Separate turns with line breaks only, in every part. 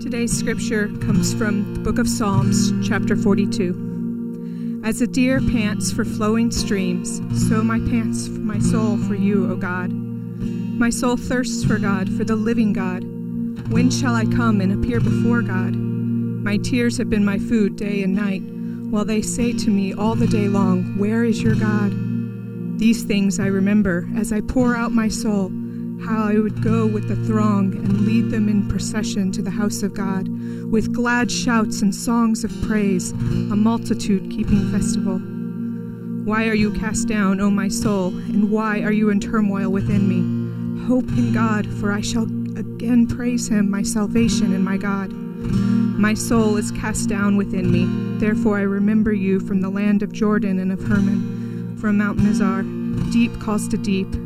Today's scripture comes from the book of Psalms, chapter 42. As a deer pants for flowing streams, so my pants my soul for you, O God. My soul thirsts for God, for the living God. When shall I come and appear before God? My tears have been my food day and night, while they say to me all the day long, Where is your God? These things I remember as I pour out my soul how I would go with the throng and lead them in procession to the house of God, with glad shouts and songs of praise, a multitude keeping festival. Why are you cast down, O my soul, and why are you in turmoil within me? Hope in God, for I shall again praise him, my salvation and my God. My soul is cast down within me, therefore I remember you from the land of Jordan and of Hermon, from Mount Mizar. Deep calls to deep.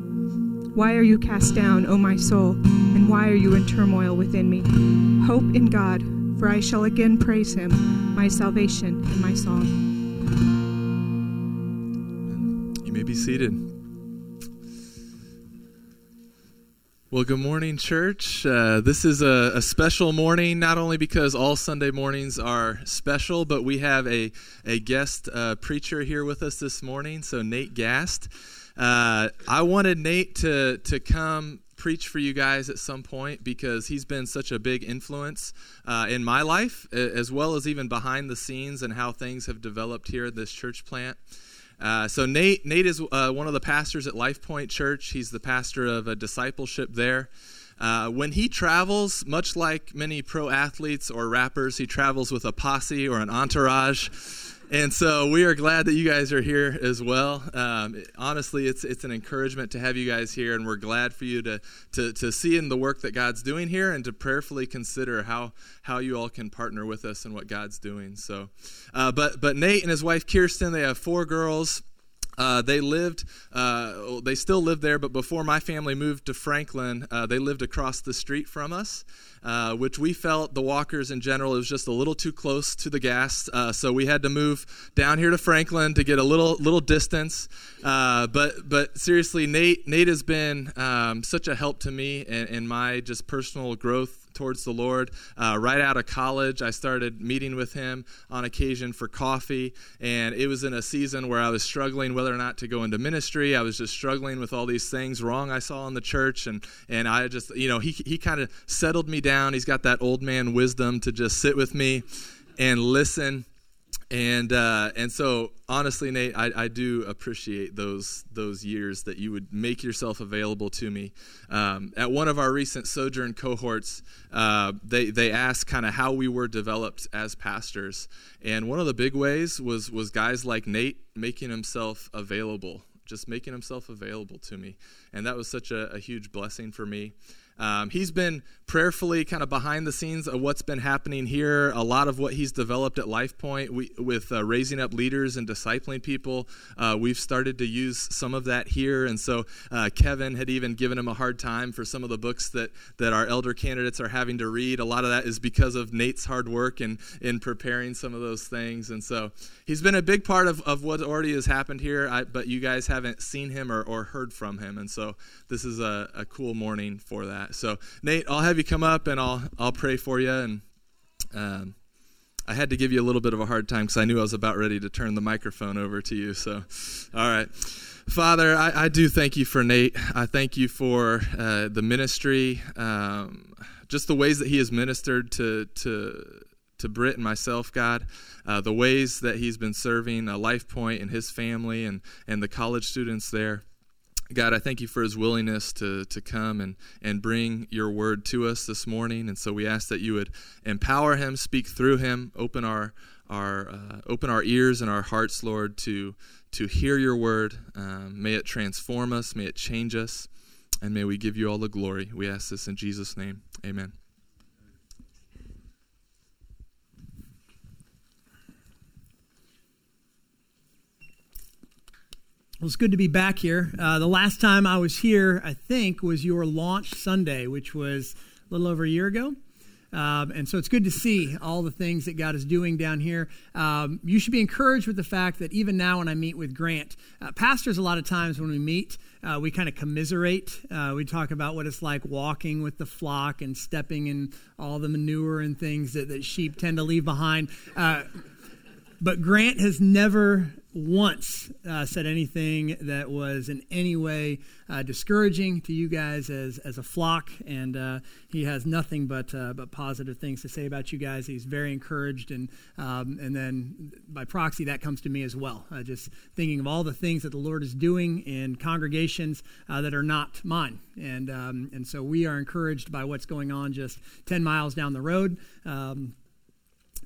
Why are you cast down, O my soul, and why are you in turmoil within me? Hope in God, for I shall again praise him, my salvation and my song.
You may be seated. Well, good morning, church. Uh, this is a, a, special morning, not only because all Sunday mornings are special, but we have a, a guest uh, preacher here with us this morning. So, Nate Gast. Uh, I wanted Nate to to come preach for you guys at some point because he's been such a big influence uh, in my life, as well as even behind the scenes and how things have developed here at this church plant. Uh, so Nate, Nate is uh, one of the pastors at Life Point Church. He's the pastor of a discipleship there. Uh, when he travels, much like many pro athletes or rappers, he travels with a posse or an entourage. And so we are glad that you guys are here as well. Um, honestly, it's it's an encouragement to have you guys here, and we're glad for you to, to to see in the work that God's doing here, and to prayerfully consider how how you all can partner with us in what God's doing. So, uh, but but Nate and his wife Kirsten, they have four girls. Uh, they lived, uh, they still live there, but before my family moved to Franklin, uh, they lived across the street from us. Uh, which we felt the walkers in general it was just a little too close to the gas uh, so we had to move down here to franklin to get a little little distance uh, but but seriously nate nate has been um, such a help to me in my just personal growth towards the Lord. Uh, right out of college, I started meeting with him on occasion for coffee, and it was in a season where I was struggling whether or not to go into ministry. I was just struggling with all these things wrong I saw in the church, and and I just you know he he kind of settled me down. He's got that old man wisdom to just sit with me and listen and uh, and so honestly, Nate, I, I do appreciate those those years that you would make yourself available to me. Um, at one of our recent sojourn cohorts, uh, they they asked kind of how we were developed as pastors, and one of the big ways was was guys like Nate making himself available, just making himself available to me, and that was such a, a huge blessing for me. Um, he's been prayerfully kind of behind the scenes of what's been happening here. A lot of what he's developed at Life Point we, with uh, raising up leaders and discipling people. Uh, we've started to use some of that here. And so uh, Kevin had even given him a hard time for some of the books that, that our elder candidates are having to read. A lot of that is because of Nate's hard work in, in preparing some of those things. And so he's been a big part of, of what already has happened here, I, but you guys haven't seen him or, or heard from him. And so this is a, a cool morning for that. So, Nate, I'll have you come up and I'll I'll pray for you. And um, I had to give you a little bit of a hard time because I knew I was about ready to turn the microphone over to you. So, all right. Father, I, I do thank you for Nate. I thank you for uh, the ministry, um, just the ways that he has ministered to to to Britt and myself, God, uh, the ways that he's been serving a Life Point and his family and and the college students there. God, I thank you for his willingness to, to come and, and bring your word to us this morning. And so we ask that you would empower him, speak through him, open our, our, uh, open our ears and our hearts, Lord, to, to hear your word. Um, may it transform us, may it change us, and may we give you all the glory. We ask this in Jesus' name. Amen.
Well, it's good to be back here. Uh, the last time I was here, I think, was your launch Sunday, which was a little over a year ago. Um, and so it's good to see all the things that God is doing down here. Um, you should be encouraged with the fact that even now, when I meet with Grant, uh, pastors, a lot of times when we meet, uh, we kind of commiserate. Uh, we talk about what it's like walking with the flock and stepping in all the manure and things that, that sheep tend to leave behind. But Grant has never once uh, said anything that was in any way uh, discouraging to you guys as, as a flock, and uh, he has nothing but uh, but positive things to say about you guys. He's very encouraged, and um, and then by proxy that comes to me as well. Uh, just thinking of all the things that the Lord is doing in congregations uh, that are not mine, and um, and so we are encouraged by what's going on just ten miles down the road. Um,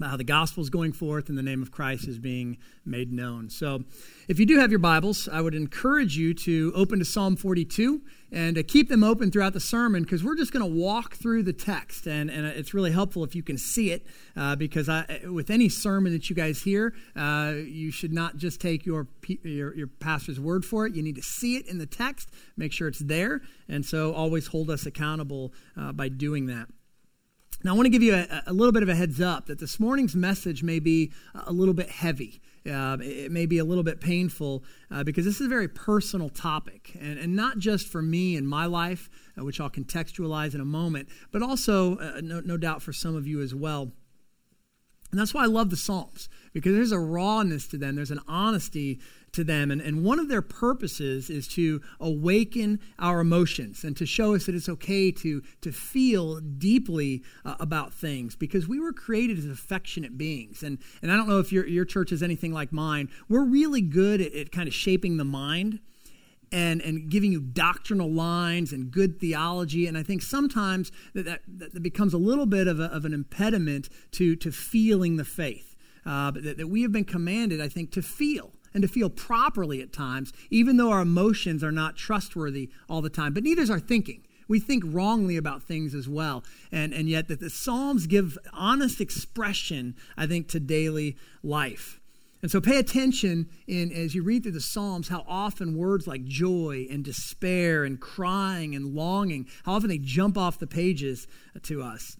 how the gospel is going forth and the name of Christ is being made known. So, if you do have your Bibles, I would encourage you to open to Psalm 42 and to keep them open throughout the sermon because we're just going to walk through the text. And, and it's really helpful if you can see it uh, because I, with any sermon that you guys hear, uh, you should not just take your, your, your pastor's word for it. You need to see it in the text, make sure it's there. And so, always hold us accountable uh, by doing that. Now, I want to give you a, a, little bit of a heads up that this morning's message may be a little bit heavy. Uh, it may be a little bit painful uh, because this is a very personal topic, and, and not just for me and my life, uh, which I'll contextualize in a moment, but also, uh, no, no doubt, for some of you as well. And that's why I love the Psalms, because there's a rawness to them, there's an honesty to them. And, and one of their purposes is to awaken our emotions and to show us that it's okay to, to feel deeply uh, about things because we were created as affectionate beings. And, and I don't know if your, your church is anything like mine. We're really good at, at kind of shaping the mind and, and giving you doctrinal lines and good theology. And I think sometimes that, that, that becomes a little bit of, a, of an impediment to, to feeling the faith. Uh, that, that we have been commanded, I think, to feel and to feel properly at times, even though our emotions are not trustworthy all the time. But neither is our thinking. We think wrongly about things as well. And, and yet that the Psalms give honest expression, I think, to daily life. And so pay attention in as you read through the Psalms how often words like joy and despair and crying and longing, how often they jump off the pages to us.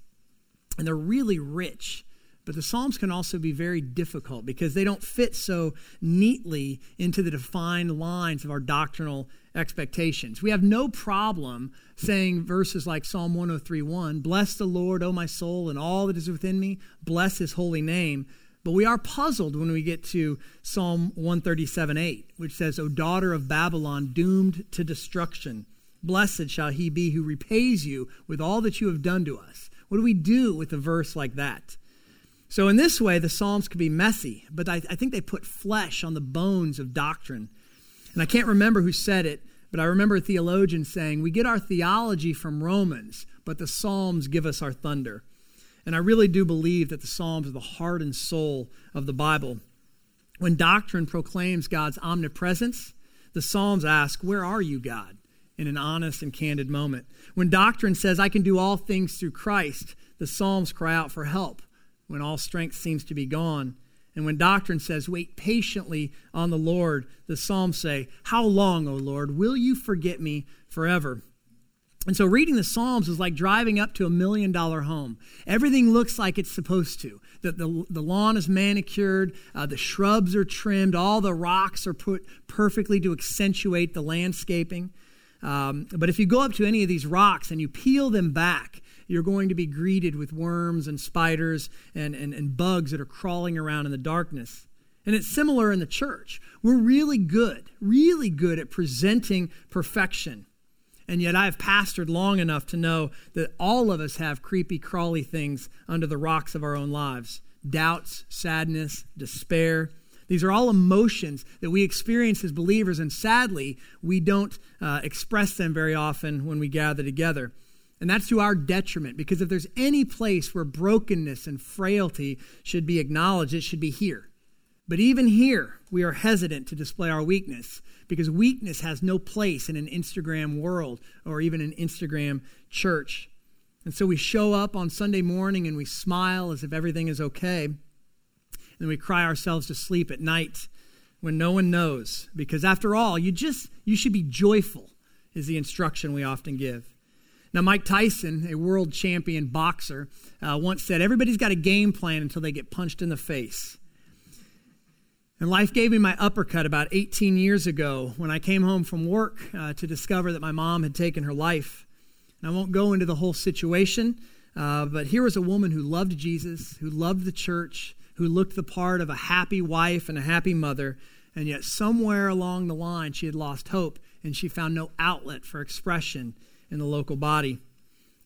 And they're really rich but the Psalms can also be very difficult because they don't fit so neatly into the defined lines of our doctrinal expectations. We have no problem saying verses like Psalm 103:1, "Bless the Lord, O my soul, and all that is within me, bless his holy name." But we are puzzled when we get to Psalm 137:8, which says, "O daughter of Babylon, doomed to destruction, blessed shall he be who repays you with all that you have done to us." What do we do with a verse like that? So, in this way, the Psalms could be messy, but I, I, think they put flesh on the bones of doctrine. And I can't remember who said it, but I remember a theologian saying, We get our theology from Romans, but the Psalms give us our thunder. And I really do believe that the Psalms are the heart and soul of the Bible. When doctrine proclaims God's omnipresence, the Psalms ask, Where are you, God? in an honest and candid moment. When doctrine says, I can do all things through Christ, the Psalms cry out for help when all strength seems to be gone. And when doctrine says, wait patiently on the Lord, the Psalms say, How long, O Lord, will you forget me forever? And so reading the Psalms is like driving up to a million dollar home. Everything looks like it's supposed to. The, the, the lawn is manicured, uh, the shrubs are trimmed, all the rocks are put perfectly to accentuate the landscaping. Um, but if you go up to any of these rocks and you peel them back, you're going to be greeted with worms and spiders and, and, and bugs that are crawling around in the darkness. And it's similar in the church. We're really good, really good at presenting perfection. And yet I've pastored long enough to know that all of us have creepy, crawly things under the rocks of our own lives doubts, sadness, despair. These are all emotions that we experience as believers, and sadly, we don't uh, express them very often when we gather together. And that's to our detriment because if there's any place where brokenness and frailty should be acknowledged, it should be here. But even here, we are hesitant to display our weakness because weakness has no place in an Instagram world or even an Instagram church. And so we show up on Sunday morning and we smile as if everything is okay. And we cry ourselves to sleep at night when no one knows, because after all, you just you should be joyful is the instruction we often give. Now, Mike Tyson, a world champion boxer, uh, once said, Everybody's got a game plan until they get punched in the face. And life gave me my uppercut about 18 years ago when I came home from work uh, to discover that my mom had taken her life. And I won't go into the whole situation, uh, but here was a woman who loved Jesus, who loved the church, who looked the part of a happy wife and a happy mother, and yet somewhere along the line she had lost hope and she found no outlet for expression in the local body.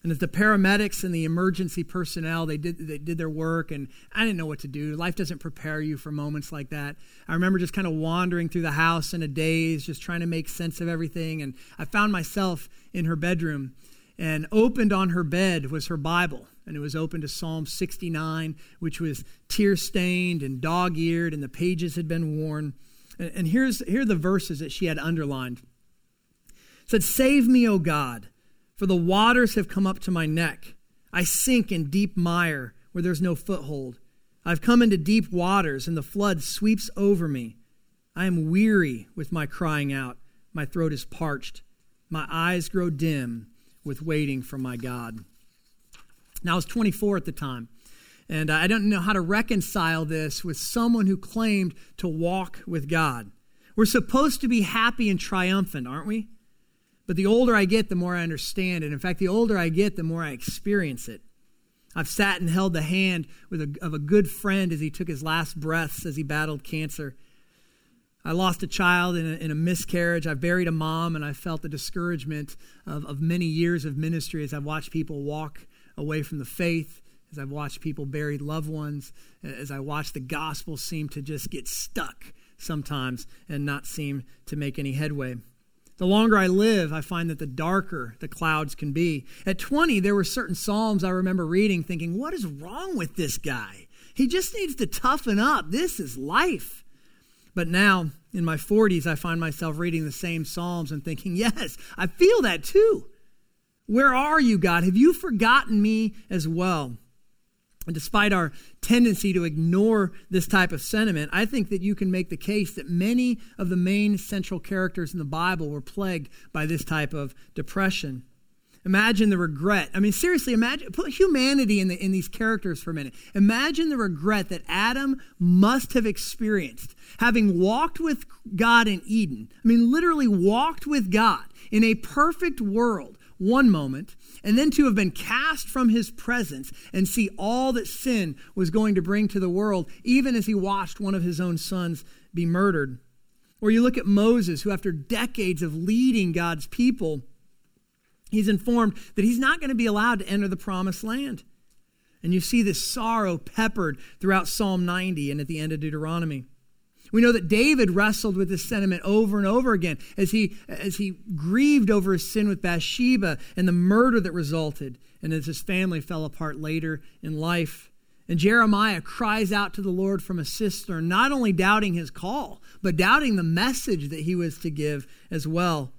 And as the paramedics and the emergency personnel, they did, they did their work, and I didn't know what to do. Life doesn't prepare you for moments like that. I remember just kind of wandering through the house in a daze, just trying to make sense of everything. And I found myself in her bedroom, and opened on her bed was her Bible. And it was open to Psalm 69, which was tear stained and dog eared, and the pages had been worn. And, and here's, here are the verses that she had underlined said, Save me, O God, for the waters have come up to my neck. I sink in deep mire where there's no foothold. I've come into deep waters, and the flood sweeps over me. I am weary with my crying out. My throat is parched. My eyes grow dim with waiting for my God. Now, I was 24 at the time, and I don't know how to reconcile this with someone who claimed to walk with God. We're supposed to be happy and triumphant, aren't we? But the older I get, the more I understand it. In fact, the older I get, the more I experience it. I've sat and held the hand a, of a good friend as he took his last breaths as he battled cancer. I lost a child in a, in a, miscarriage. I buried a mom, and I felt the discouragement of, of many years of ministry as I've watched people walk away from the faith, as I've watched people bury loved ones, as I watched the gospel seem to just get stuck sometimes and not seem to make any headway. The longer I live, I find that the darker the clouds can be. At 20, there were certain Psalms I remember reading thinking, what is wrong with this guy? He just needs to toughen up. This is life. But now, in my 40s, I find myself reading the same Psalms and thinking, yes, I feel that too. Where are you, God? Have you forgotten me as well? And despite our tendency to ignore this type of sentiment, I think that you can make the case that many of the main central characters in the Bible were plagued by this type of depression. Imagine the regret. I mean, seriously, imagine put humanity in, the, in these characters for a minute. Imagine the regret that Adam must have experienced having walked with God in Eden. I mean, literally walked with God in a perfect world one moment, and then to have been cast from his presence and see all that sin was going to bring to the world, even as he watched one of his own sons be murdered. Or you look at Moses, who, after decades of leading God's people, he's informed that he's not going to be allowed to enter the promised land. And you see this sorrow peppered throughout Psalm 90 and at the end of Deuteronomy. We know that David wrestled with this sentiment over and over again as he, as he grieved over his sin with Bathsheba and the murder that resulted, and as his family fell apart later in life. And Jeremiah cries out to the Lord from a cistern, not only doubting his call, but doubting the message that he was to give as well.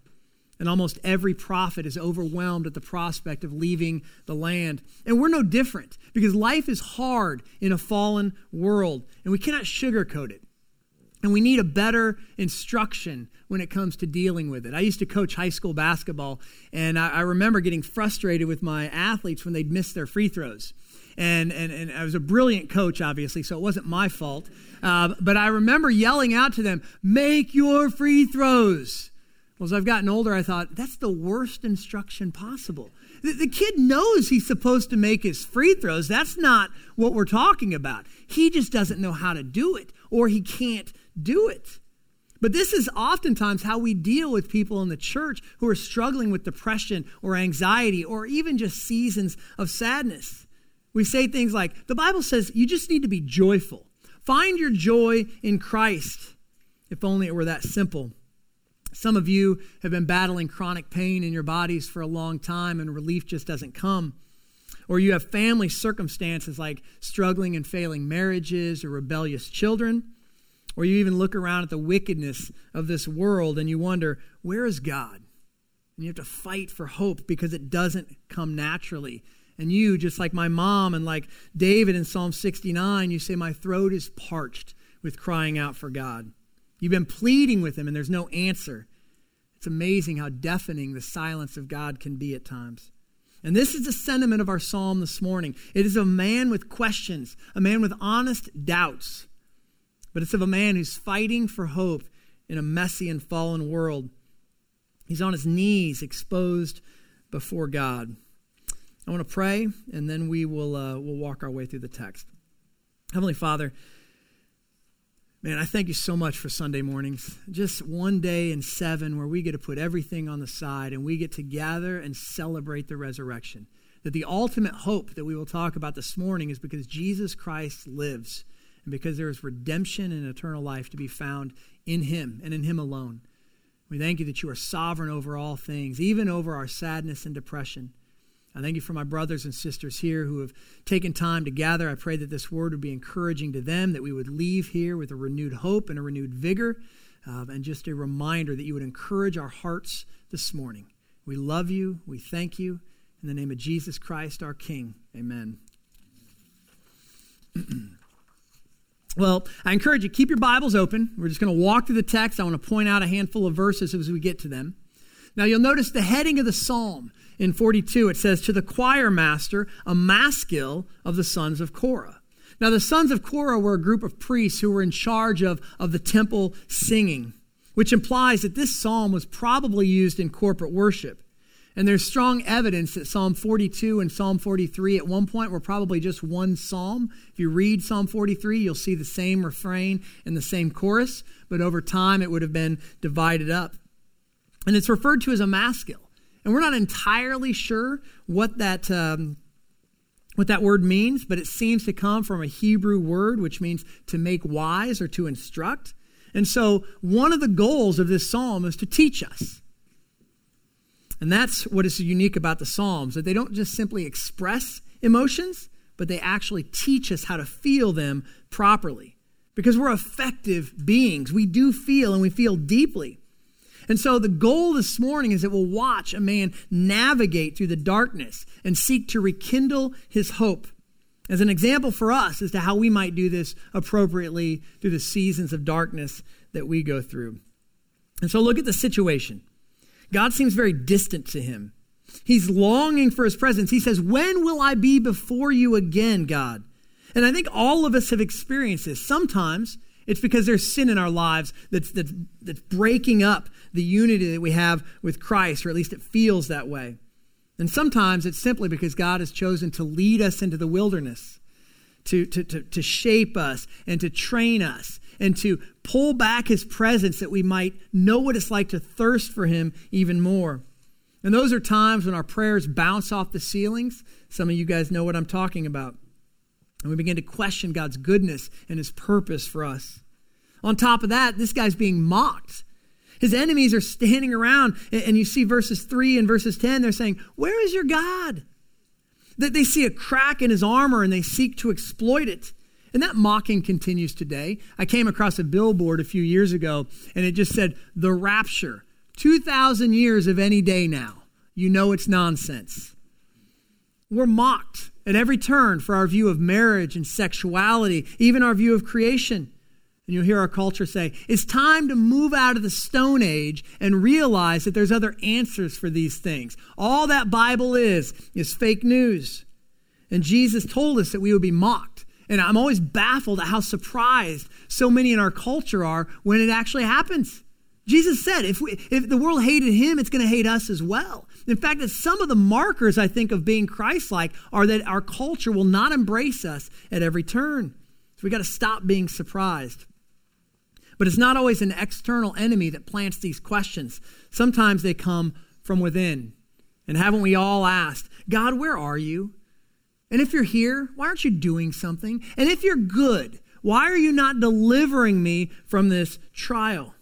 And almost every prophet is overwhelmed at the prospect of leaving the land. And we're no different because life is hard in a fallen world, and we cannot sugarcoat it. And we need a better instruction when it comes to dealing with it. I used to coach high school basketball, and I, I remember getting frustrated with my athletes when they'd miss their free throws. And, and, and I was a brilliant coach, obviously, so it wasn't my fault. Uh, but I remember yelling out to them, Make your free throws. Well, as I've gotten older, I thought, that's the worst instruction possible. The, the kid knows he's supposed to make his free throws. That's not what we're talking about. He just doesn't know how to do it, or he can't do it. But this is oftentimes how we deal with people in the church who are struggling with depression or anxiety or even just seasons of sadness. We say things like, the Bible says you just need to be joyful. Find your joy in Christ. If only it were that simple. Some of you have been battling chronic pain in your bodies for a long time and relief just doesn't come. Or you have family circumstances like struggling and failing marriages or rebellious children or you even look around at the wickedness of this world and you wonder, where is God? And you have to fight for hope because it doesn't come naturally. And you, just like my mom and like David in Psalm 69, you say, My throat is parched with crying out for God. You've been pleading with him and there's no answer. It's amazing how deafening the silence of God can be at times. And this is the sentiment of our psalm this morning. It is a man with questions, a man with honest doubts, but it's of a man who's fighting for hope in a messy and fallen world. He's on his knees, exposed before God. I want to pray, and then we will uh, we'll walk our way through the text. Heavenly Father, man, I thank you so much for Sunday mornings. Just one day in seven where we get to put everything on the side and we get to gather and celebrate the resurrection. That the ultimate hope that we will talk about this morning is because Jesus Christ lives and because there is redemption and eternal life to be found in Him and in Him alone. We thank you that you are sovereign over all things, even over our sadness and depression. I thank you for my brothers and sisters here who have taken time to gather. I pray that this word would be encouraging to them, that we would leave here with a renewed hope and a renewed vigor, uh, and just a reminder that you would encourage our hearts this morning. We love you. We thank you. In the name of Jesus Christ, our King. Amen. well, I encourage you, keep your Bibles open. We're just going to walk through the text. I want to point out a handful of verses as we get to them. Now, you'll notice the heading of the psalm in 42, it says, To the choir master, a maskil of the sons of Korah. Now, the sons of Korah were a group of priests who were in charge of, of the temple singing, which implies that this psalm was probably used in corporate worship. And there's strong evidence that Psalm 42 and Psalm 43 at one point were probably just one psalm. If you read Psalm 43, you'll see the same refrain and the same chorus, but over time it would have been divided up. And it's referred to as a maskil. And we're not entirely sure what that, um, what that word means, but it seems to come from a Hebrew word which means to make wise or to instruct. And so, one of the goals of this psalm is to teach us. And that's what is unique about the Psalms, that they don't just simply express emotions, but they actually teach us how to feel them properly. Because we're affective beings. We do feel and we feel deeply. And so the goal this morning is that we'll watch a man navigate through the darkness and seek to rekindle his hope as an example for us as to how we might do this appropriately through the seasons of darkness that we go through. And so look at the situation. God seems very distant to him. He's longing for his presence. He says, When will I be before you again, God? And I think all of us have experienced this. Sometimes it's because there's sin in our lives that's, that's, that's breaking up the unity that we have with Christ, or at least it feels that way. And sometimes it's simply because God has chosen to lead us into the wilderness, to, to, to, to shape us and to train us and to pull back his presence that we might know what it's like to thirst for him even more. And those are times when our prayers bounce off the ceilings. Some of you guys know what I'm talking about. And we begin to question God's goodness and his purpose for us. On top of that, this guy's being mocked. His enemies are standing around, and you see verses 3 and verses 10, they're saying, Where is your God? That they see a crack in his armor and they seek to exploit it. And that mocking continues today. I came across a billboard a few years ago, and it just said, The rapture. 2,000 years of any day now. You know it's nonsense. We're mocked at every turn for our view of marriage and sexuality, even our view of creation. And you'll hear our culture say, it's time to move out of the Stone Age and realize that there's other answers for these things. All that Bible is, is fake news. And Jesus told us that we would be mocked. And I'm always baffled at how surprised so many in our culture are when it actually happens. Jesus said, if, we, if the world hated him, it's going to hate us as well. In fact, that some of the markers, I think, of being Christ like are that our culture will not embrace us at every turn. So we got to stop being surprised. But it's not always an external enemy that plants these questions. Sometimes they come from within. And haven't we all asked, God, where are you? And if you're here, why aren't you doing something? And if you're good, why are you not delivering me from this trial?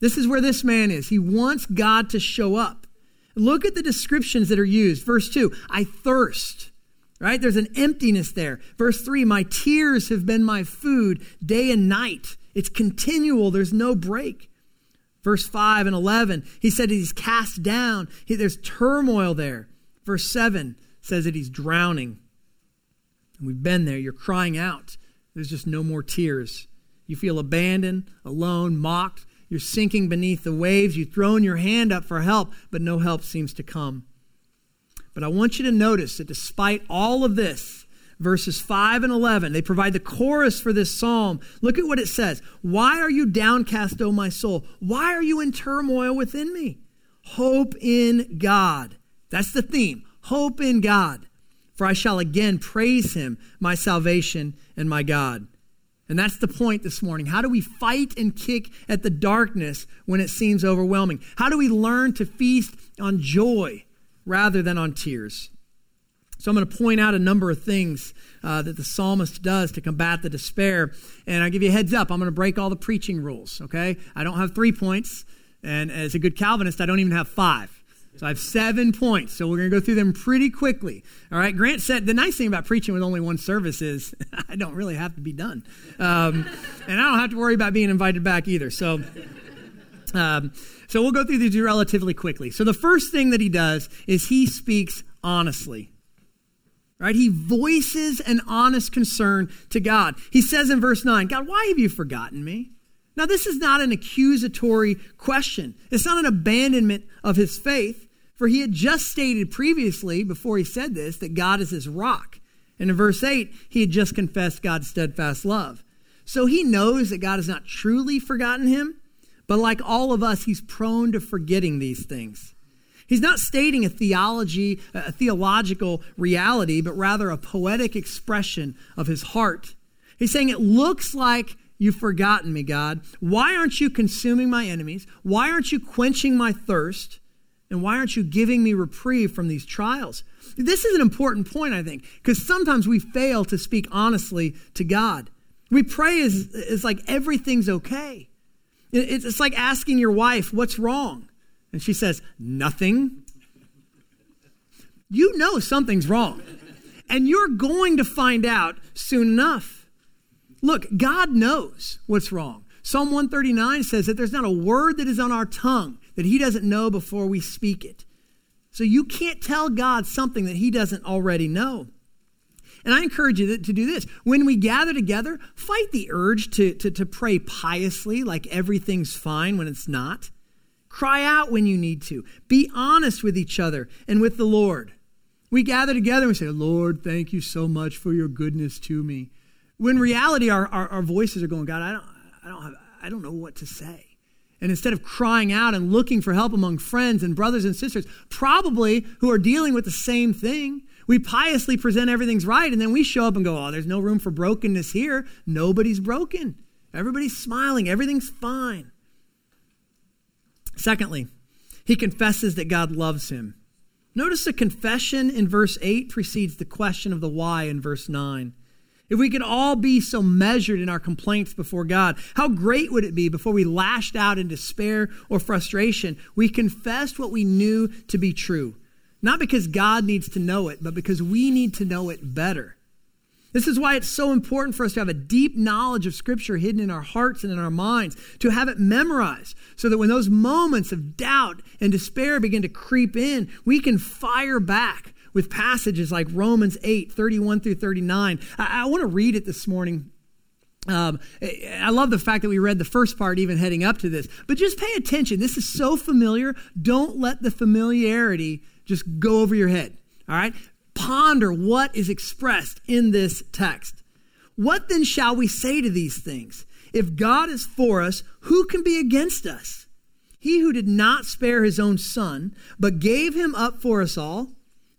This is where this man is. He wants God to show up. Look at the descriptions that are used. Verse 2 I thirst. Right? There's an emptiness there. Verse 3 My tears have been my food day and night. It's continual, there's no break. Verse 5 and 11, he said he's cast down. He, there's turmoil there. Verse 7 says that he's drowning. And we've been there. You're crying out. There's just no more tears. You feel abandoned, alone, mocked. You're sinking beneath the waves. You've thrown your hand up for help, but no help seems to come. But I want you to notice that despite all of this, verses 5 and 11, they provide the chorus for this psalm. Look at what it says Why are you downcast, O my soul? Why are you in turmoil within me? Hope in God. That's the theme. Hope in God. For I shall again praise him, my salvation and my God. And that's the point this morning. How do we fight and kick at the darkness when it seems overwhelming? How do we learn to feast on joy rather than on tears? So I'm going to point out a number of things uh, that the psalmist does to combat the despair. And I'll give you a heads up. I'm going to break all the preaching rules, okay? I don't have three points. And as a good Calvinist, I don't even have five. So I have seven points. So we're going to go through them pretty quickly. All right. Grant said the nice thing about preaching with only one service is I don't really have to be done. Um, and I don't have to worry about being invited back either. So. Um, so we'll go through these relatively quickly. So the first thing that he does is he speaks honestly. Right? He voices an honest concern to God. He says in verse 9, God, why have you forgotten me? Now, this is not an accusatory question. It's not an abandonment of his faith, for he had just stated previously, before he said this, that God is his rock. And in verse 8, he had just confessed God's steadfast love. So he knows that God has not truly forgotten him, but like all of us, he's prone to forgetting these things. He's not stating a theology, a theological reality, but rather a poetic expression of his heart. He's saying it looks like You've forgotten me, God. Why aren't you consuming my enemies? Why aren't you quenching my thirst? And why aren't you giving me reprieve from these trials? This is an important point, I think, because sometimes we fail to speak honestly to God. We pray as, as like everything's okay. It's like asking your wife, What's wrong? And she says, Nothing. You know something's wrong. And you're going to find out soon enough. Look, God knows what's wrong. Psalm 139 says that there's not a word that is on our tongue that He doesn't know before we speak it. So you can't tell God something that He doesn't already know. And I encourage you to do this. When we gather together, fight the urge to, to, to pray piously, like everything's fine when it's not. Cry out when you need to. Be honest with each other and with the Lord. We gather together and we say, Lord, thank you so much for your goodness to me. When reality, our, our, our voices are going, God, I don't, I, don't have, I don't know what to say. And instead of crying out and looking for help among friends and brothers and sisters, probably who are dealing with the same thing, we piously present everything's right, and then we show up and go, Oh, there's no room for brokenness here. Nobody's broken. Everybody's smiling. Everything's fine. Secondly, he confesses that God loves him. Notice the confession in verse 8 precedes the question of the why in verse 9. If we could all be so measured in our complaints before God, how great would it be before we lashed out in despair or frustration? We confessed what we knew to be true. Not because God needs to know it, but because we need to know it better. This is why it's so important for us to have a deep knowledge of Scripture hidden in our hearts and in our minds, to have it memorized, so that when those moments of doubt and despair begin to creep in, we can fire back with passages like Romans 8, 31 through 39. I, I want to read it this morning. Um, I love the fact that we read the first part even heading up to this, but just pay attention. This is so familiar. Don't let the familiarity just go over your head. All right? Ponder what is expressed in this text. What then shall we say to these things? If God is for us, who can be against us? He who did not spare his own son, but gave him up for us all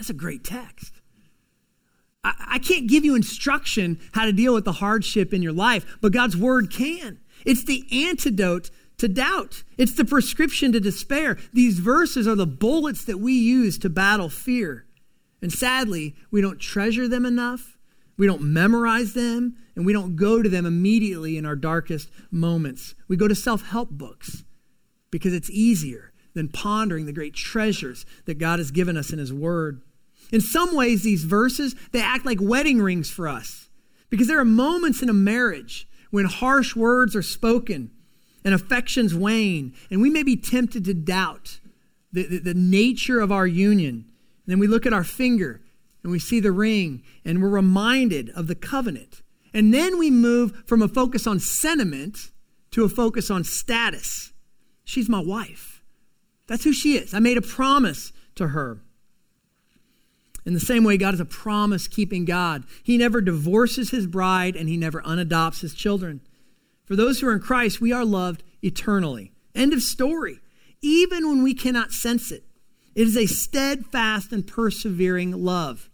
That's a great text. I, I can't give you instruction how to deal with the hardship in your life, but God's word can. It's the antidote to doubt. It's the prescription to despair. These verses are the bullets that we use to battle fear. And sadly, we don't treasure them enough, we don't memorize them, and we don't go to them immediately in our darkest moments. We go to self help books because it's easier than pondering the great treasures that God has given us in His Word. In some ways, these verses, they act like wedding rings for us because there are moments in a marriage when harsh words are spoken and affections wane, and we may be tempted to doubt the, the, the, nature of our union. And then we look at our finger and we see the ring, and we're reminded of the covenant. And then we move from a focus on sentiment to a focus on status. She's my wife. That's who she is. I made a promise to her. In the same way, God is a promise keeping God. He never divorces his bride and he never unadopts his children. For those who are in Christ, we are loved eternally. End of story. Even when we cannot sense it, it is a steadfast and persevering love.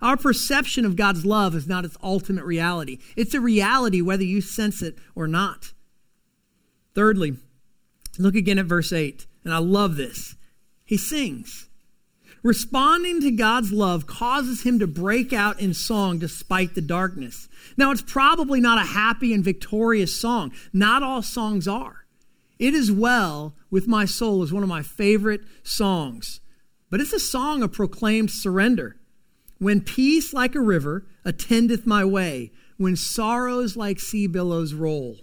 Our perception of God's love is not its ultimate reality. It's a reality whether you sense it or not. Thirdly, look again at verse 8, and I love this. He sings. Responding to God's love causes him to break out in song despite the darkness. Now, it's probably not a happy and victorious song. Not all songs are. It is Well with My Soul is one of my favorite songs, but it's a song of proclaimed surrender. When peace like a river attendeth my way, when sorrows like sea billows roll.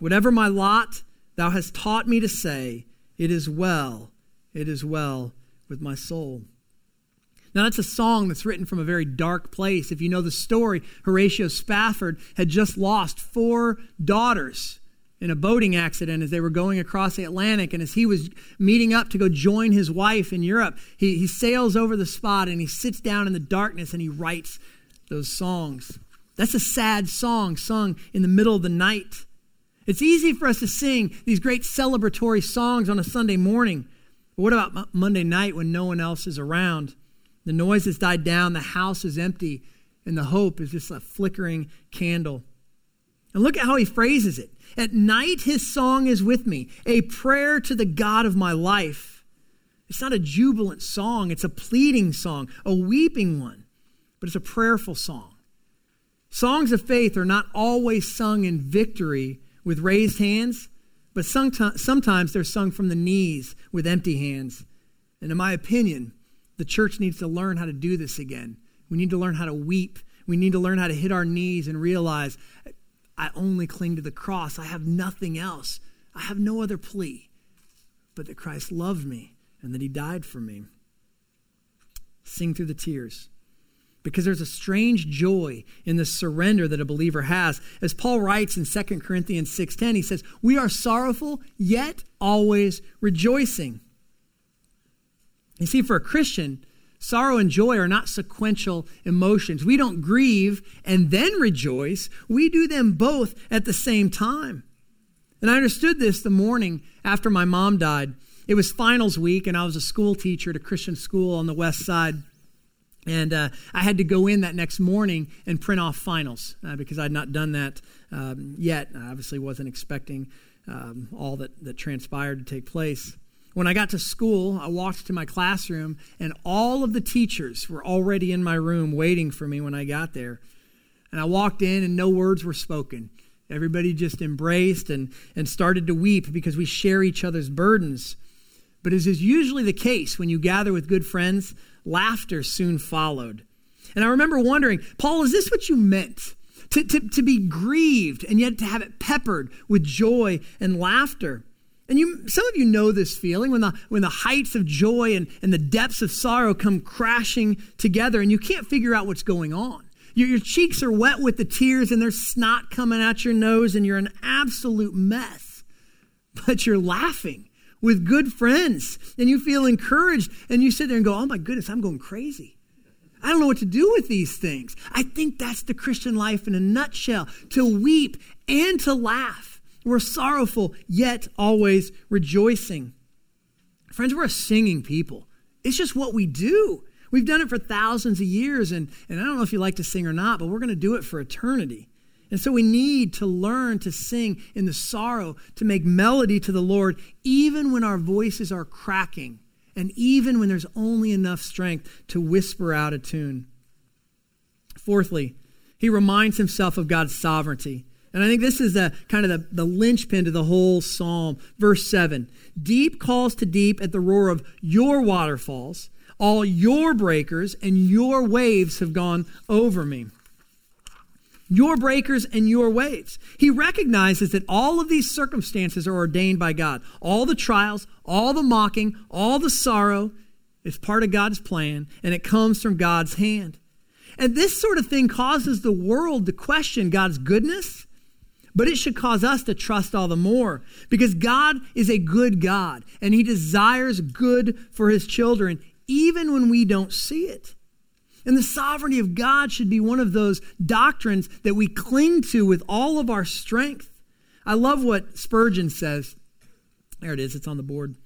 Whatever my lot, thou hast taught me to say, It is well, it is well with my soul. Now, that's a song that's written from a very dark place. If you know the story, Horatio Spafford had just lost four daughters in a boating accident as they were going across the Atlantic. And as he was meeting up to go join his wife in Europe, he, he sails over the spot and he sits down in the darkness and he writes those songs. That's a sad song sung in the middle of the night. It's easy for us to sing these great celebratory songs on a Sunday morning. What about Monday night when no one else is around? The noise has died down, the house is empty, and the hope is just a flickering candle. And look at how he phrases it. At night, his song is with me, a prayer to the God of my life. It's not a jubilant song, it's a pleading song, a weeping one, but it's a prayerful song. Songs of faith are not always sung in victory with raised hands, but sometimes they're sung from the knees with empty hands. And in my opinion, the church needs to learn how to do this again. We need to learn how to weep. We need to learn how to hit our knees and realize I only cling to the cross. I have nothing else. I have no other plea but that Christ loved me and that he died for me. Sing through the tears because there's a strange joy in the surrender that a believer has as paul writes in 2 corinthians 6.10 he says we are sorrowful yet always rejoicing you see, for a Christian, sorrow and joy are not sequential emotions. We don't grieve and then rejoice, we do them both at the same time. And I understood this the morning after my mom died. It was finals week, and I was a school teacher at a Christian school on the west side. And uh, I had to go in that next morning and print off finals uh, because I'd not done that um, yet. I obviously wasn't expecting um, all that, that transpired to take place. When I got to school, I walked to my classroom, and all of the teachers were already in my room waiting for me when I got there. And I walked in, and no words were spoken. Everybody just embraced and, and started to weep because we share each other's burdens. But as is usually the case when you gather with good friends, laughter soon followed. And I remember wondering, Paul, is this what you meant? To, to, to be grieved and yet to have it peppered with joy and laughter. And you, some of you know this feeling when the, when the heights of joy and, and the depths of sorrow come crashing together and you can't figure out what's going on. Your, your cheeks are wet with the tears and there's snot coming out your nose and you're an absolute mess. But you're laughing with good friends and you feel encouraged and you sit there and go, oh my goodness, I'm going crazy. I don't know what to do with these things. I think that's the Christian life in a nutshell to weep and to laugh. We're sorrowful, yet always rejoicing. Friends, we're a singing people. It's just what we do. We've done it for thousands of years, and, and I don't know if you like to sing or not, but we're going to do it for eternity. And so we need to learn to sing in the sorrow, to make melody to the Lord, even when our voices are cracking, and even when there's only enough strength to whisper out a tune. Fourthly, he reminds himself of God's sovereignty. And I think this is the kind of the, the linchpin to the whole psalm. Verse 7 Deep calls to deep at the roar of your waterfalls. All your breakers and your waves have gone over me. Your breakers and your waves. He recognizes that all of these circumstances are ordained by God. All the trials, all the mocking, all the sorrow is part of God's plan, and it comes from God's hand. And this sort of thing causes the world to question God's goodness, but it should cause us to trust all the more because God is a good God and He desires good for His children even when we don't see it. And the sovereignty of God should be one of those doctrines that we cling to with all of our strength. I love what Spurgeon says. There it is, it's on the board.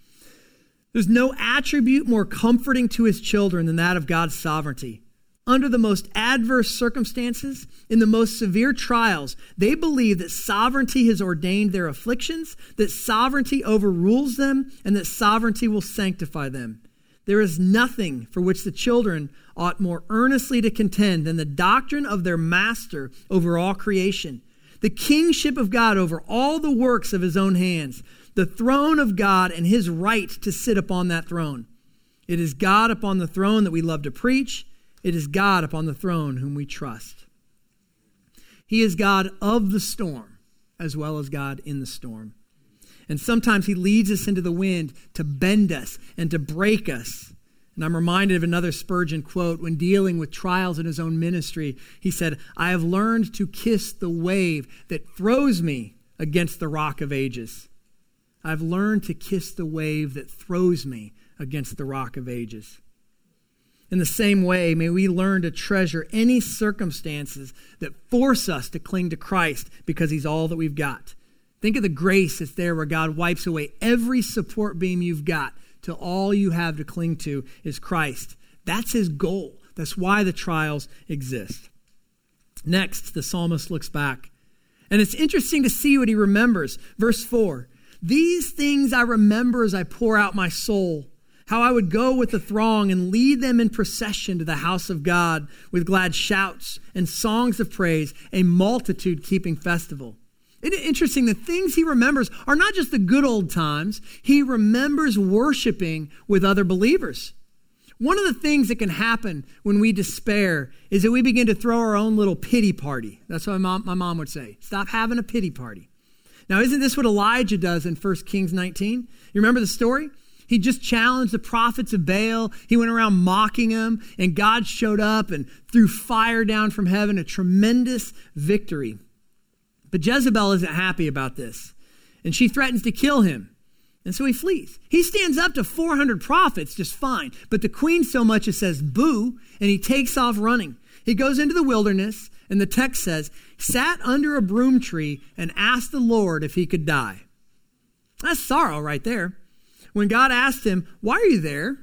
There's no attribute more comforting to his children than that of God's sovereignty. Under the most adverse circumstances, in the most severe trials, they believe that sovereignty has ordained their afflictions, that sovereignty overrules them, and that sovereignty will sanctify them. There is nothing for which the children ought more earnestly to contend than the doctrine of their master over all creation, the kingship of God over all the works of his own hands, the throne of God and his right to sit upon that throne. It is God upon the throne that we love to preach. It is God upon the throne whom we trust. He is God of the storm as well as God in the storm. And sometimes he leads us into the wind to bend us and to break us. And I'm reminded of another Spurgeon quote when dealing with trials in his own ministry. He said, I have learned to kiss the wave that throws me against the rock of ages. I've learned to kiss the wave that throws me against the rock of ages. In the same way, may we learn to treasure any circumstances that force us to cling to Christ because he's all that we've got. Think of the grace that's there where God wipes away every support beam you've got till all you have to cling to is Christ. That's his goal. That's why the trials exist. Next, the psalmist looks back. And it's interesting to see what he remembers. Verse 4 These things I remember as I pour out my soul, how I would go with the throng and lead them in procession to the house of God with glad shouts and songs of praise, a multitude keeping festival. Interesting, the things he remembers are not just the good old times, he remembers worshiping with other believers. One of the things that can happen when we despair is that we begin to throw our own little pity party. That's what my mom, my mom would say. Stop having a pity party. Now, isn't this what Elijah does in 1 Kings 19? You remember the story? He just challenged the prophets of Baal. He went around mocking them, and God showed up and threw fire down from heaven, a tremendous victory. But Jezebel isn't happy about this, and she threatens to kill him. And so he flees. He stands up to 400 prophets just fine, but the queen so much as says boo, and he takes off running. He goes into the wilderness, and the text says, sat under a broom tree and asked the Lord if he could die. That's sorrow right there. When God asked him, Why are you there?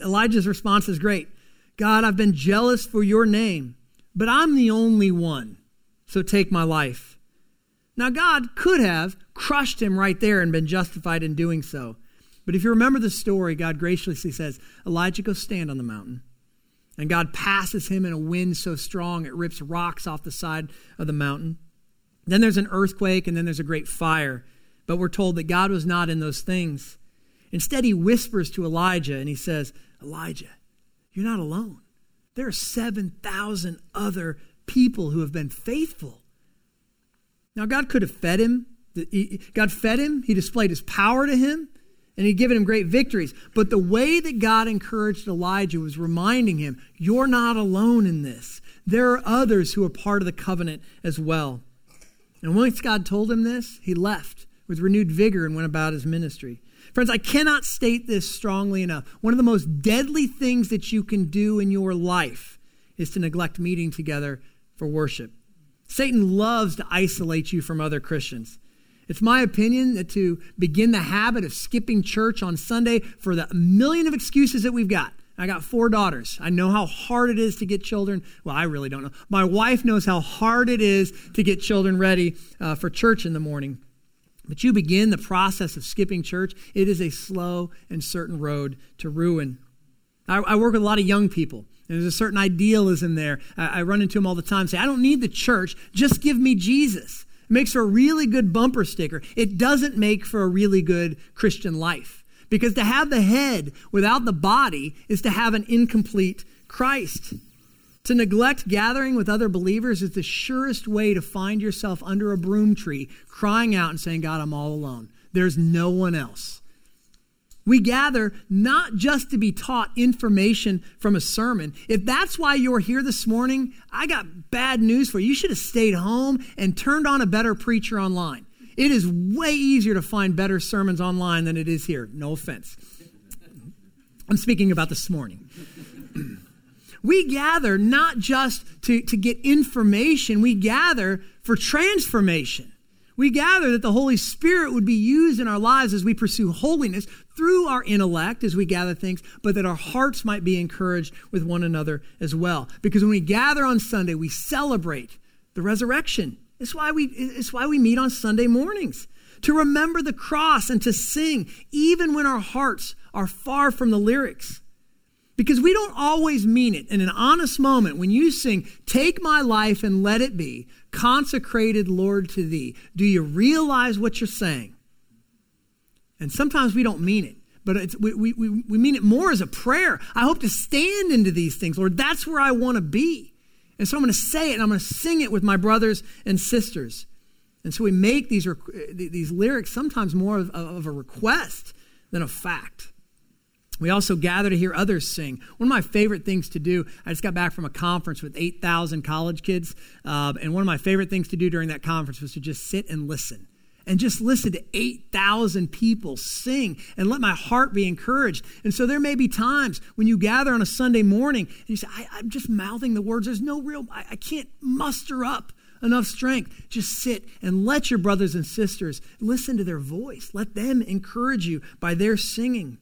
Elijah's response is great God, I've been jealous for your name, but I'm the only one, so take my life. Now, God could have crushed him right there and been justified in doing so. But if you remember the story, God graciously says, Elijah, go stand on the mountain. And God passes him in a wind so strong it rips rocks off the side of the mountain. Then there's an earthquake, and then there's a great fire. But we're told that God was not in those things. Instead, he whispers to Elijah and he says, Elijah, you're not alone. There are 7,000 other people who have been faithful. Now, God could have fed him. God fed him, He displayed His power to him, and He'd given him great victories. But the way that God encouraged Elijah was reminding him, You're not alone in this. There are others who are part of the covenant as well. And once God told him this, he left with renewed vigor and went about his ministry. Friends, I cannot state this strongly enough. One of the most deadly things that you can do in your life is to neglect meeting together for worship. Satan loves to isolate you from other Christians. It's my opinion that to begin the habit of skipping church on Sunday for the million of excuses that we've got. I got four daughters. I know how hard it is to get children. Well, I really don't know. My wife knows how hard it is to get children ready uh, for church in the morning. But you begin the process of skipping church, it is a slow and certain road to ruin. I, I work with a lot of young people. There's a certain idealism there. I, I run into them all the time. Say, I don't need the church. Just give me Jesus. It makes for a really good bumper sticker. It doesn't make for a really good Christian life. Because to have the head without the body is to have an incomplete Christ. To neglect gathering with other believers is the surest way to find yourself under a broom tree, crying out and saying, God, I'm all alone. There's no one else. We gather not just to be taught information from a sermon. If that's why you're here this morning, I got bad news for you. You should have stayed home and turned on a better preacher online. It is way easier to find better sermons online than it is here. No offense. I'm speaking about this morning. we gather not just to, to get information, we gather for transformation. We gather that the Holy Spirit would be used in our lives as we pursue holiness through our intellect as we gather things, but that our hearts might be encouraged with one another as well. Because when we gather on Sunday, we celebrate the resurrection. It's why we, it's why we meet on Sunday mornings to remember the cross and to sing, even when our hearts are far from the lyrics. Because we don't always mean it. In an honest moment, when you sing, Take my life and let it be, consecrated, Lord, to thee, do you realize what you're saying? And sometimes we don't mean it, but we, we, we, mean it more as a prayer. I hope to stand into these things, Lord. That's where I want to be. And so I'm going to say it and I'm going to sing it with my brothers and sisters. And so we make these, these lyrics sometimes more of, of a request than a fact. We also gather to hear others sing. One of my favorite things to do, I just got back from a conference with 8,000 college kids, uh, and one of my favorite things to do during that conference was to just sit and listen. And just listen to 8,000 people sing and let my heart be encouraged. And so there may be times when you gather on a Sunday morning and you say, I, am just mouthing the words. There's no real, I, I can't muster up enough strength. Just sit and let your brothers and sisters listen to their voice. Let them encourage you by their singing.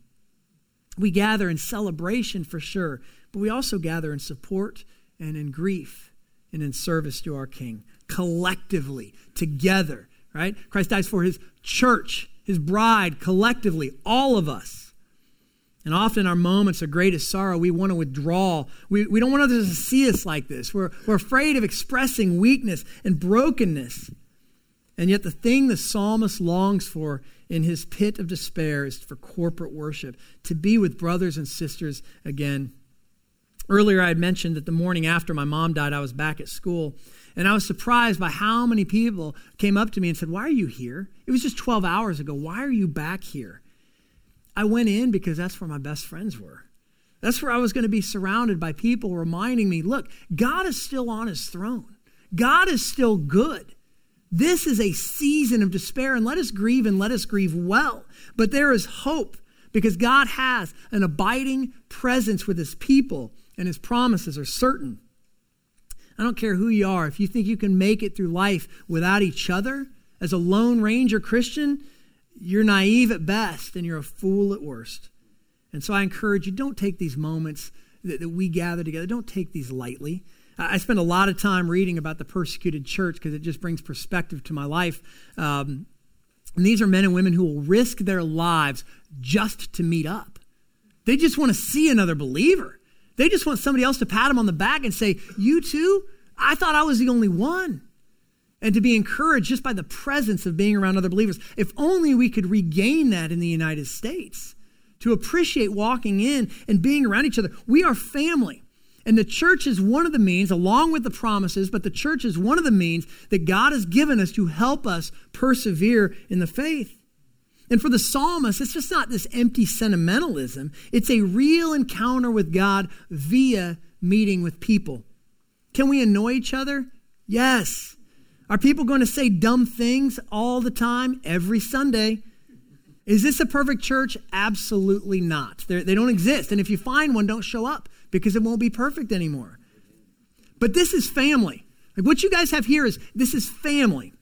We gather in celebration for sure, but we also gather in support and in grief and in service to our King. Collectively, together, right? Christ dies for his church, his bride, collectively, all of us. And often our moments of greatest sorrow, we want to withdraw. We, we don't want others to see us like this. We're, we're afraid of expressing weakness and brokenness. And yet, the thing the psalmist longs for in his pit of despair is for corporate worship, to be with brothers and sisters again. Earlier, I had mentioned that the morning after my mom died, I was back at school. And I was surprised by how many people came up to me and said, Why are you here? It was just 12 hours ago. Why are you back here? I went in because that's where my best friends were. That's where I was going to be surrounded by people reminding me look, God is still on his throne, God is still good. This is a season of despair, and let us grieve and let us grieve well. But there is hope because God has an abiding presence with his people, and his promises are certain. I don't care who you are, if you think you can make it through life without each other as a Lone Ranger Christian, you're naive at best and you're a fool at worst. And so I encourage you don't take these moments that, that we gather together, don't take these lightly. I spend a lot of time reading about the persecuted church because it just brings perspective to my life. Um, and these are men and women who will risk their lives just to meet up. They just want to see another believer. They just want somebody else to pat them on the back and say, You too? I thought I was the only one. And to be encouraged just by the presence of being around other believers. If only we could regain that in the United States, to appreciate walking in and being around each other. We are family. And the church is one of the means, along with the promises, but the church is one of the means that God has given us to help us persevere in the faith. And for the psalmist, it's just not this empty sentimentalism, it's a real encounter with God via meeting with people. Can we annoy each other? Yes. Are people going to say dumb things all the time, every Sunday? Is this a perfect church? Absolutely not. They're, they do not exist. And if you find one, don't show up because it won't be perfect anymore. But this is family. Like what you guys have here is this is family.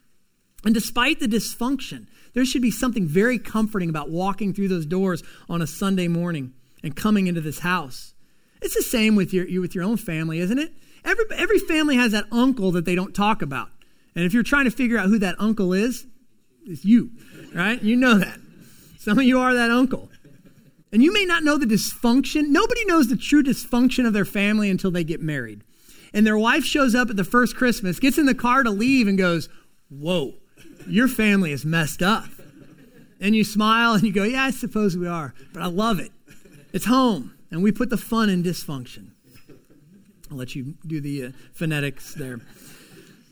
And despite the dysfunction, there should be something very comforting about walking through those doors on a Sunday morning and coming into this house. It's the same with your, with your own family, isn't it? Every, every family has that uncle that they don't talk about. And if you're trying to figure out who that uncle is, it's you, right? You know that. Some of you are that uncle. And you may not know the dysfunction. Nobody knows the true dysfunction of their family until they get married. And their wife shows up at the first Christmas, gets in the car to leave, and goes, Whoa, your family is messed up. And you smile and you go, Yeah, I suppose we are, but I love it. It's home, and we put the fun in dysfunction. I'll let you do the uh, phonetics there.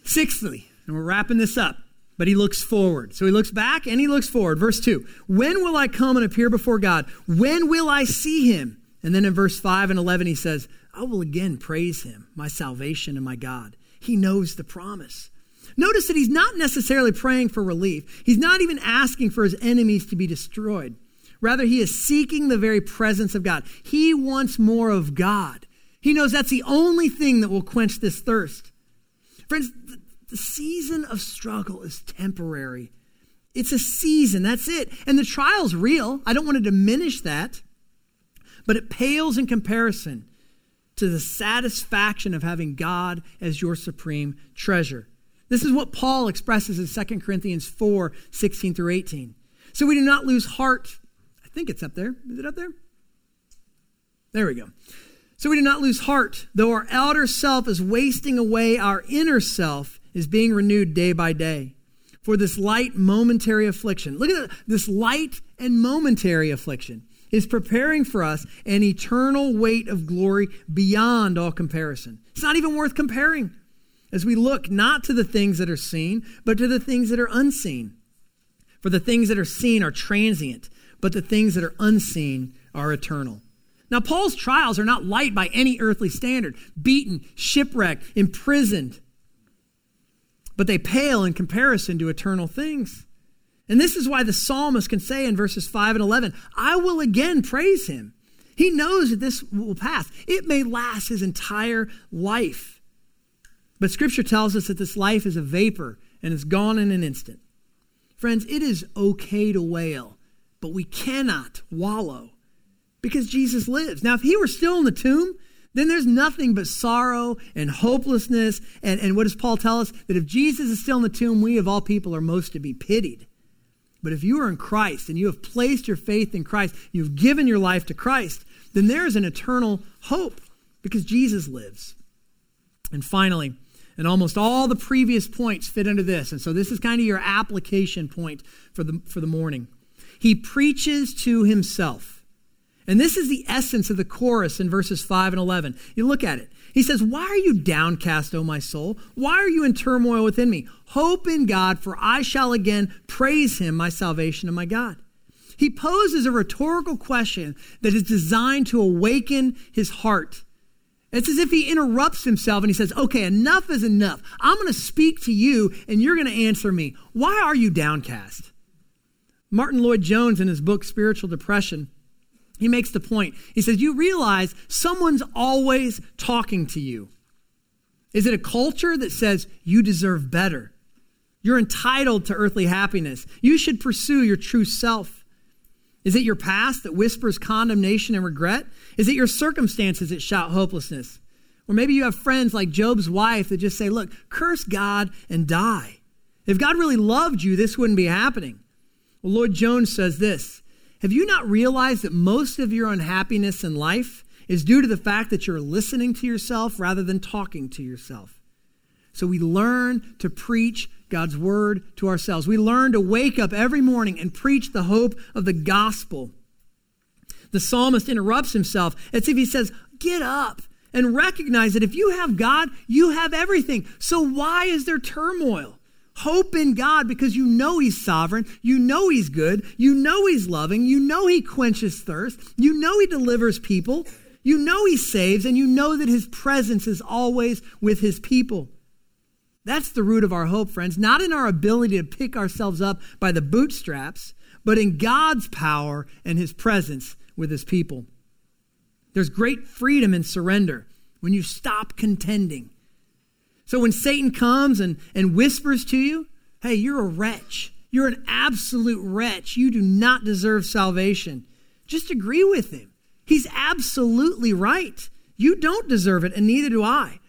Sixthly, and we're wrapping this up but he looks forward. So he looks back and he looks forward. Verse 2 When will I come and appear before God? When will I see him? And then in verse 5 and 11, he says, I will again praise him, my salvation and my God. He knows the promise. Notice that he's not necessarily praying for relief, he's not even asking for his enemies to be destroyed. Rather, he is seeking the very presence of God. He wants more of God. He knows that's the only thing that will quench this thirst. Friends, the season of struggle is temporary. It's a season, that's it. And the trial's real. I don't want to diminish that. But it pales in comparison to the satisfaction of having God as your supreme treasure. This is what Paul expresses in 2 Corinthians 4 16 through 18. So we do not lose heart. I think it's up there. Is it up there? There we go. So we do not lose heart, though our outer self is wasting away, our inner self is being renewed day by day. For this light momentary affliction, look at this light and momentary affliction is preparing for us an eternal weight of glory beyond all comparison. It's not even worth comparing as we look not to the things that are seen, but to the things that are unseen. For the things that are seen are transient, but the things that are unseen are eternal. Now, Paul's trials are not light by any earthly standard beaten, shipwrecked, imprisoned but they pale in comparison to eternal things. And this is why the psalmist can say in verses 5 and 11, I will again praise him. He knows that this will pass. It may last his entire life. But scripture tells us that this life is a vapor and is gone in an instant. Friends, it is okay to wail, but we cannot wallow because Jesus lives. Now, if he were still in the tomb, then there's nothing but sorrow and hopelessness. And, and what does Paul tell us? That if Jesus is still in the tomb, we of all people are most to be pitied. But if you are in Christ and you have placed your faith in Christ, you've given your life to Christ, then there is an eternal hope because Jesus lives. And finally, and almost all the previous points fit into this. And so this is kind of your application point for the, for the morning. He preaches to himself. And this is the essence of the chorus in verses 5 and 11. You look at it. He says, Why are you downcast, O my soul? Why are you in turmoil within me? Hope in God, for I shall again praise him, my salvation and my God. He poses a rhetorical question that is designed to awaken his heart. It's as if he interrupts himself and he says, Okay, enough is enough. I'm going to speak to you and you're going to answer me. Why are you downcast? Martyn Lloyd-Jones, in his book Spiritual Depression, he makes the point. He says, You realize someone's always talking to you. Is it a culture that says you deserve better? You're entitled to earthly happiness. You should pursue your true self. Is it your past that whispers condemnation and regret? Is it your circumstances that shout hopelessness? Or maybe you have friends like Job's wife that just say, Look, curse God and die. If God really loved you, this wouldn't be happening. Well, Lloyd-Jones says this have you not realized that most of your unhappiness in life is due to the fact that you're listening to yourself rather than talking to yourself? So we learn to preach God's word to ourselves. We learn to wake up every morning and preach the hope of the gospel. The psalmist interrupts himself as if he says, Get up and recognize that if you have God, you have everything. So why is there turmoil? Hope in God because you know He's sovereign. You know He's good. You know He's loving. You know He quenches thirst. You know He delivers people. You know He saves, and you know that His presence is always with His people. That's the root of our hope, friends, not in our ability to pick ourselves up by the bootstraps, but in God's power and his presence with his people. There's great freedom in surrender when you stop contending. So when Satan comes and, and whispers to you, hey, you're a wretch. You're an absolute wretch. You do not deserve salvation. Just agree with him. He's absolutely right. You don't deserve it, and neither do I.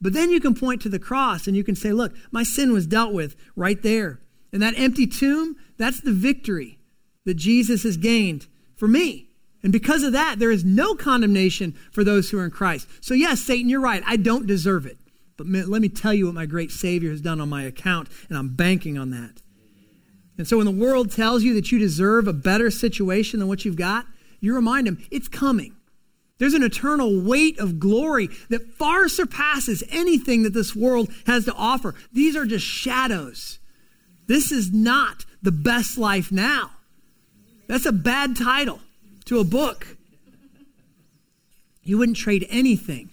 But then you can point to the cross and you can say, look, my sin was dealt with right there. And that empty tomb, that's the victory that Jesus has gained for me. And because of that, there is no condemnation for those who are in Christ. So, yes, Satan, you're right. I don't deserve it. But let me tell you what my great Savior has done on my account, and I'm banking on that. And so when the world tells you that you deserve a better situation than what you've got, you remind them it's coming. There's an eternal weight of glory that far surpasses anything that this world has to offer. These are just shadows. This is not the best life now. That's a bad title to a book. You wouldn't trade anything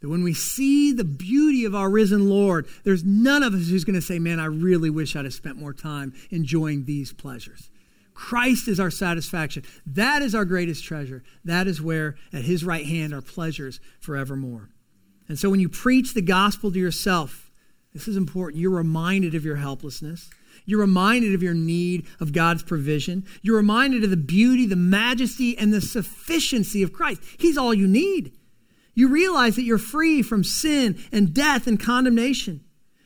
that when we see the beauty of our risen Lord, there's none of us who's going to say, Man, I really wish I'd have spent more time enjoying these pleasures. Christ is our satisfaction. That is our greatest treasure. That is where, at his right hand, are pleasures forevermore. And so when you preach the gospel to yourself, this is important. You're reminded of your helplessness. You're reminded of your need of God's provision. You're reminded of the beauty, the majesty, and the sufficiency of Christ. He's all you need. You realize that you're free from sin and death and condemnation.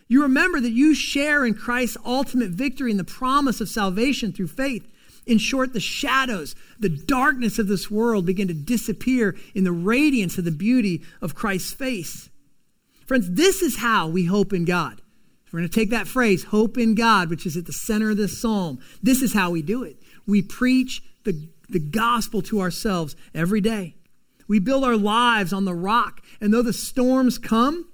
You remember that you share in Christ's ultimate victory and the promise of salvation through faith. In short, the shadows, the darkness of this world begin to disappear in the radiance of the beauty of Christ's face. Friends, this is how we hope in God. We're going to take that phrase, hope in God, which is at the center of this psalm. This is how we do it. We preach the, the gospel to ourselves every day. We build our lives on the rock, and though the storms come,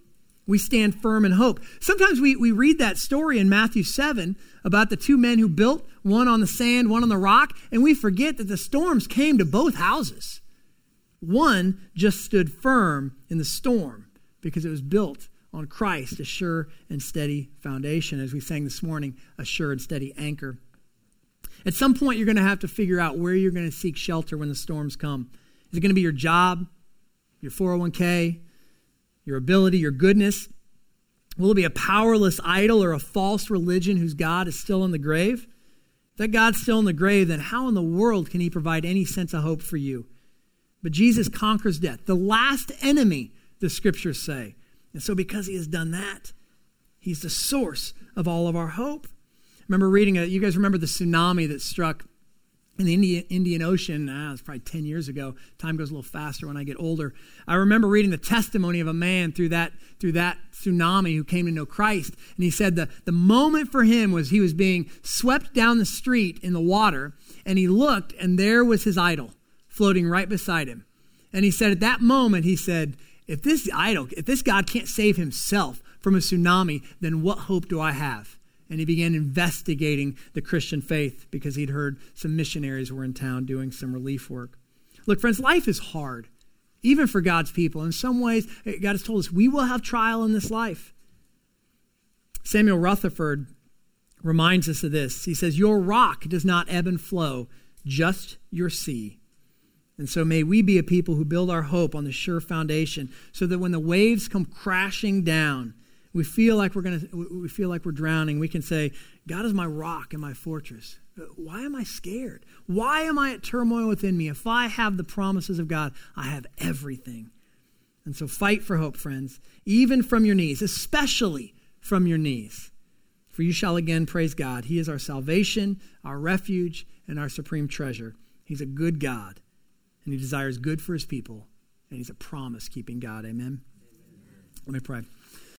we stand firm in hope. Sometimes we, we read that story in Matthew 7 about the two men who built, one on the sand, one on the rock, and we forget that the storms came to both houses. One just stood firm in the storm because it was built on Christ, a sure and steady foundation. As we sang this morning, a sure and steady anchor. At some point, you're going to have to figure out where you're going to seek shelter when the storms come. Is it going to be your job, your 401k, your ability, your goodness? Will it be a powerless idol or a false religion whose God is still in the grave? If that God's still in the grave, then how in the world can he provide any sense of hope for you? But Jesus conquers death, the last enemy, the scriptures say. And so, because he has done that, he's the source of all of our hope. remember reading, a, you guys remember the tsunami that struck in the Indian, Indian Ocean, ah, it's probably 10 years ago. Time goes a little faster when I get older. I remember reading the testimony of a man through that, through that tsunami who came to know Christ. And he said the, the moment for him was he was being swept down the street in the water, and he looked, and there was his idol floating right beside him. And he said, at that moment, he said, if this idol, if this God can't save himself from a tsunami, then what hope do I have? And he began investigating the Christian faith because he'd heard some missionaries were in town doing some relief work. Look, friends, life is hard, even for God's people. In some ways, God has told us we will have trial in this life. Samuel Rutherford reminds us of this. He says, Your rock does not ebb and flow, just your sea. And so may we be a people who build our hope on the sure foundation so that when the waves come crashing down, we feel like we're going to we feel like we're drowning we can say god is my rock and my fortress. Uh, why am i scared? Why am i at turmoil within me? If i have the promises of god i have everything. And so fight for hope friends even from your knees especially from your knees. For you shall again praise god. He is our salvation our refuge and our supreme treasure. He's a good god and he desires good for his people and he's a promise keeping god. Amen? Let me pray